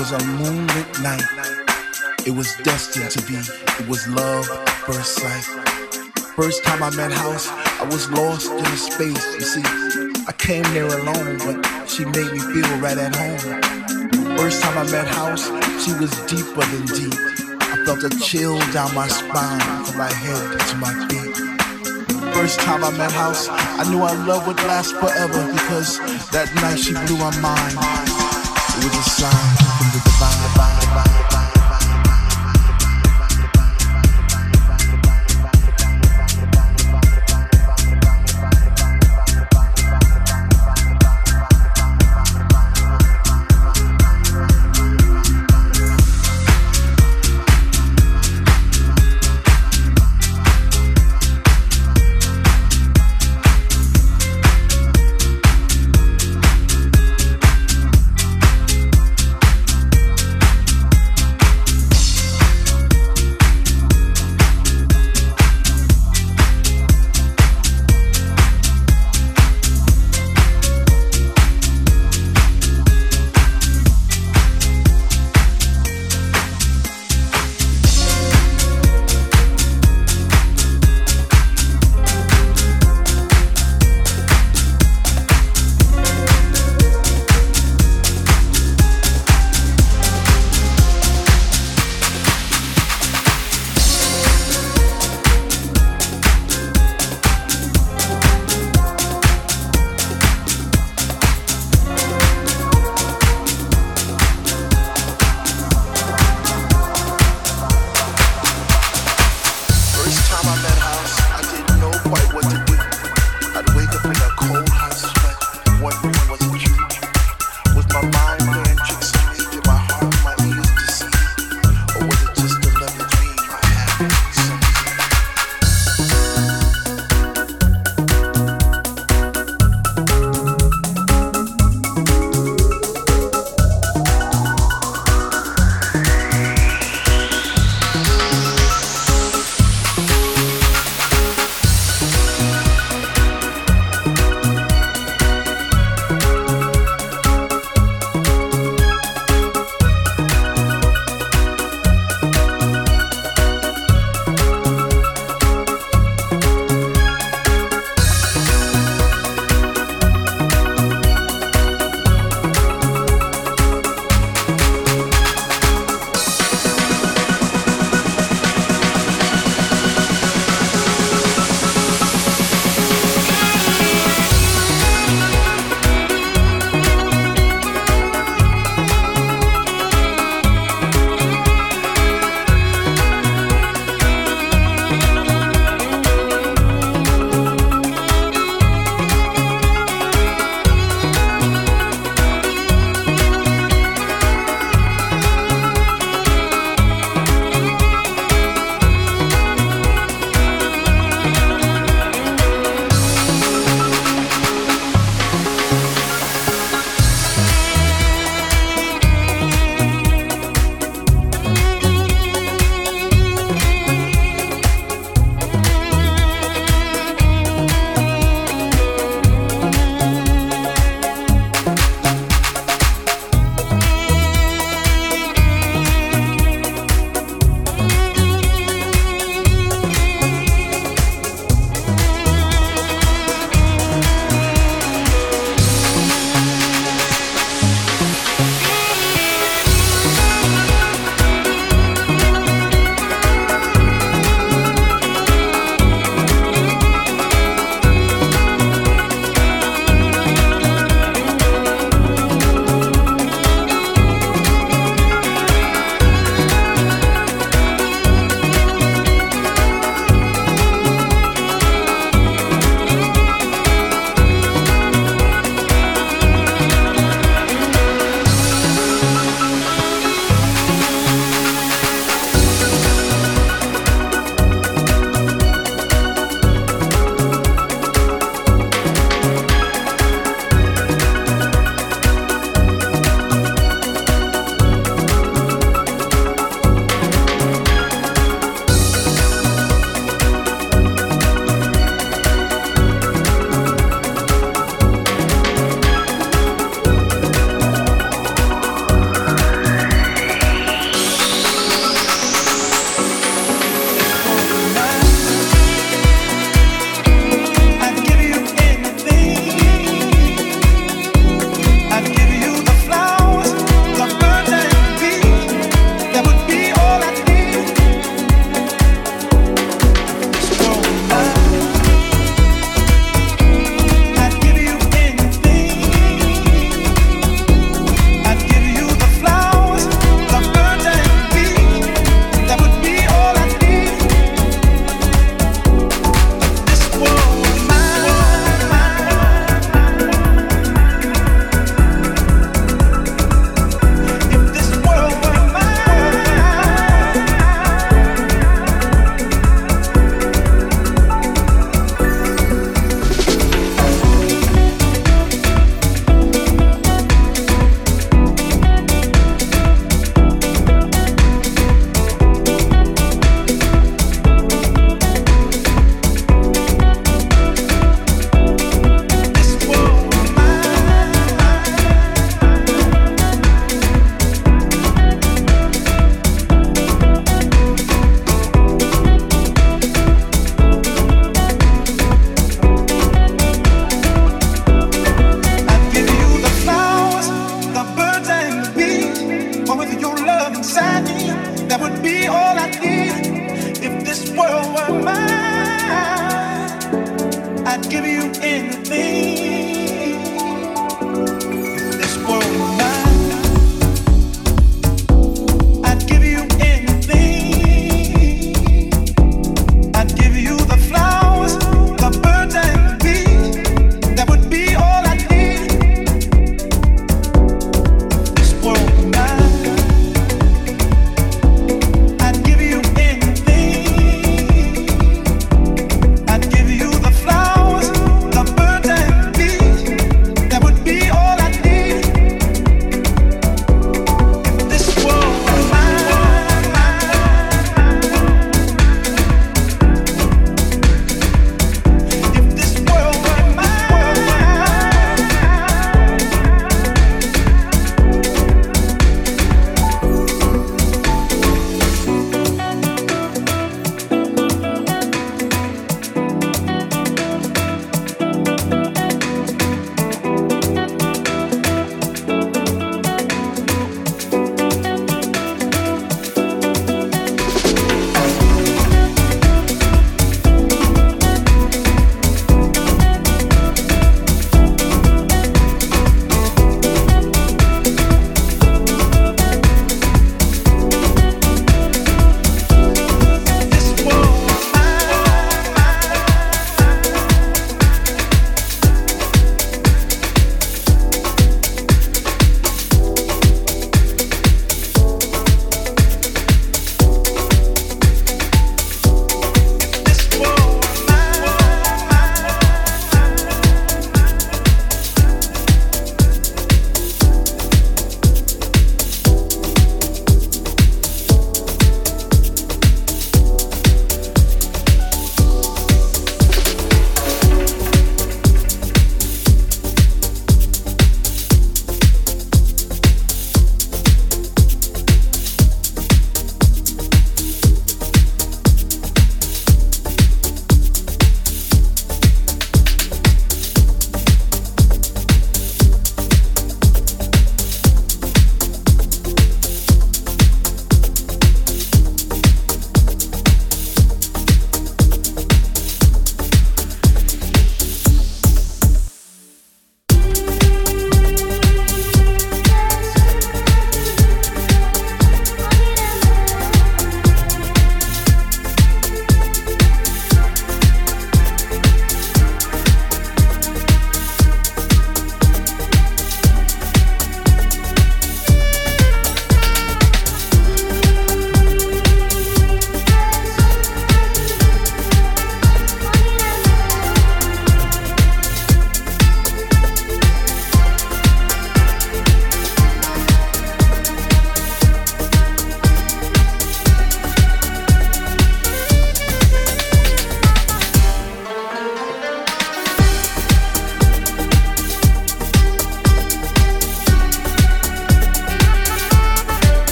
was a moonlit night. It was destined to be. It was love at first sight. First time I met House, I was lost in the space. You see, I came there alone, but she made me feel right at home. First time I met House, she was deeper than deep. I felt a chill down my spine from my head to my feet. First time I met House, I knew our love would last forever because that night she blew my mind. It was a sign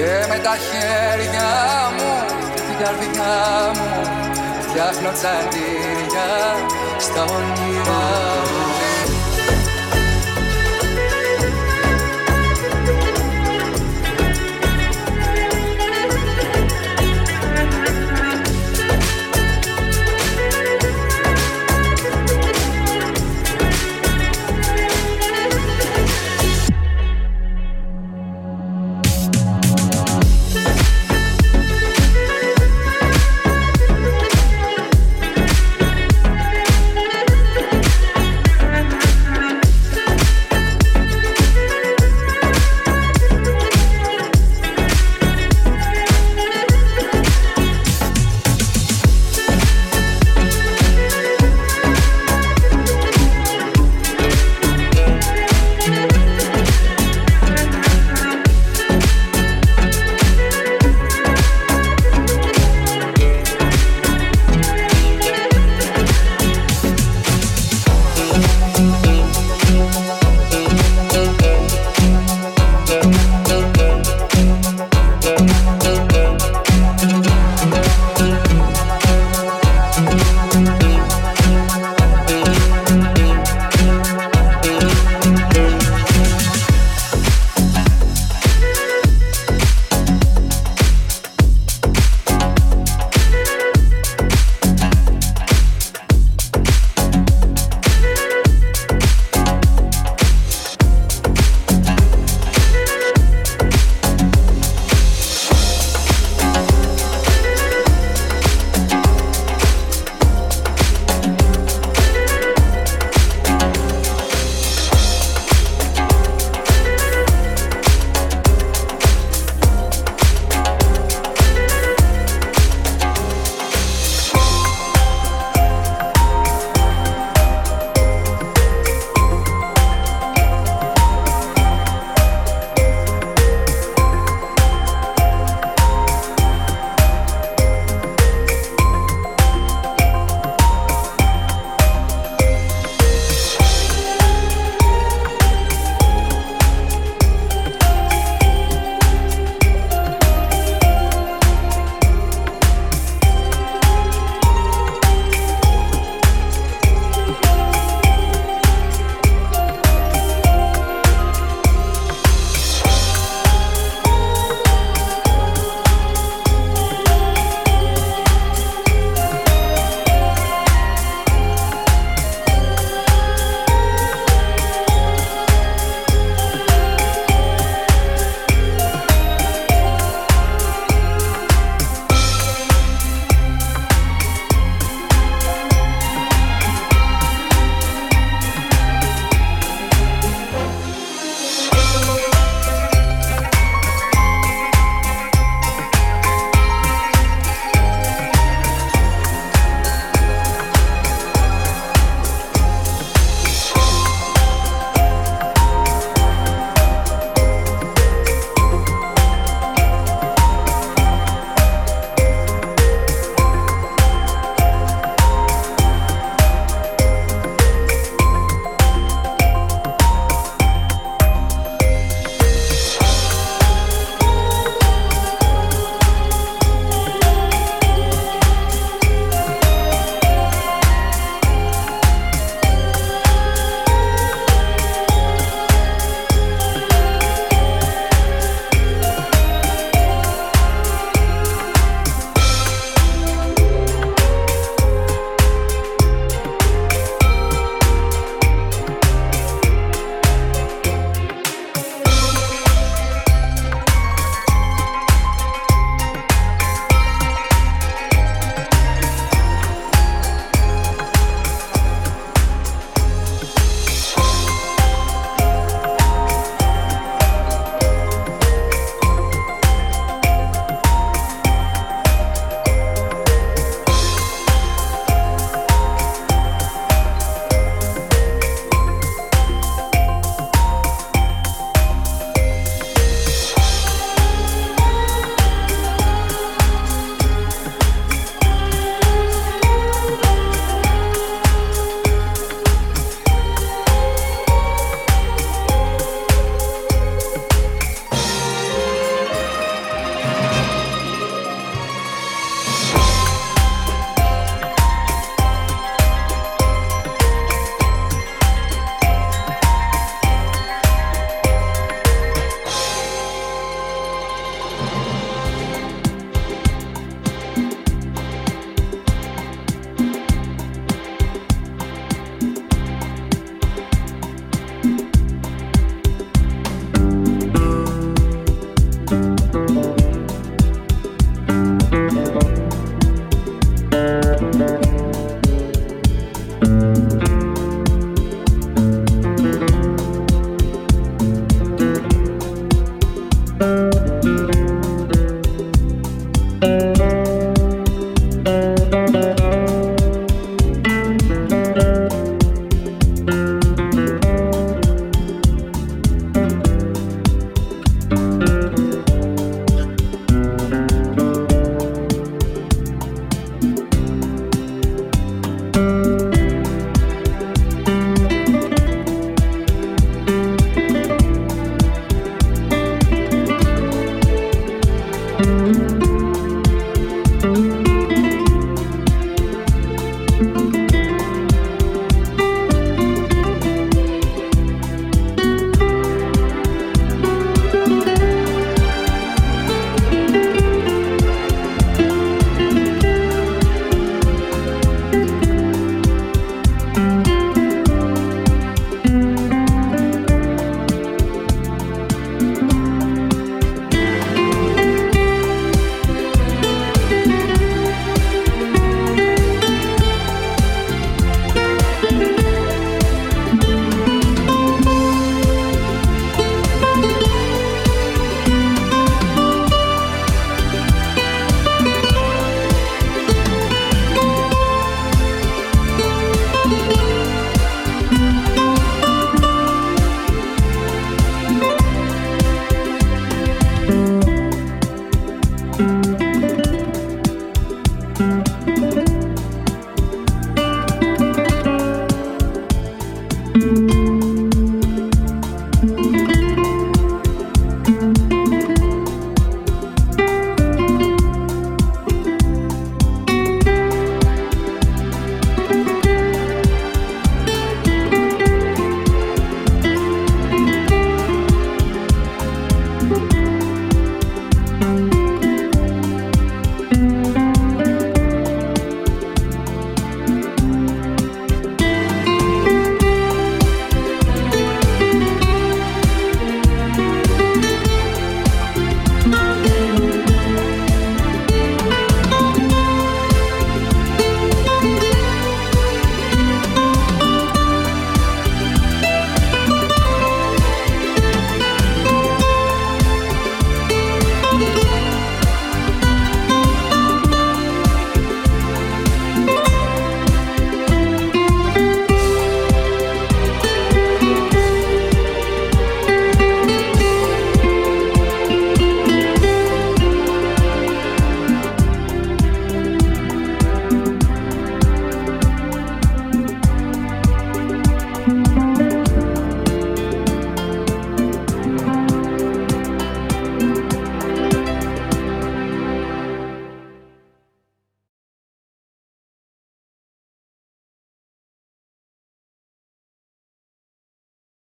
και με τα χέρια μου και την καρδιά μου φτιάχνω τσαντήρια στα όνειρά μου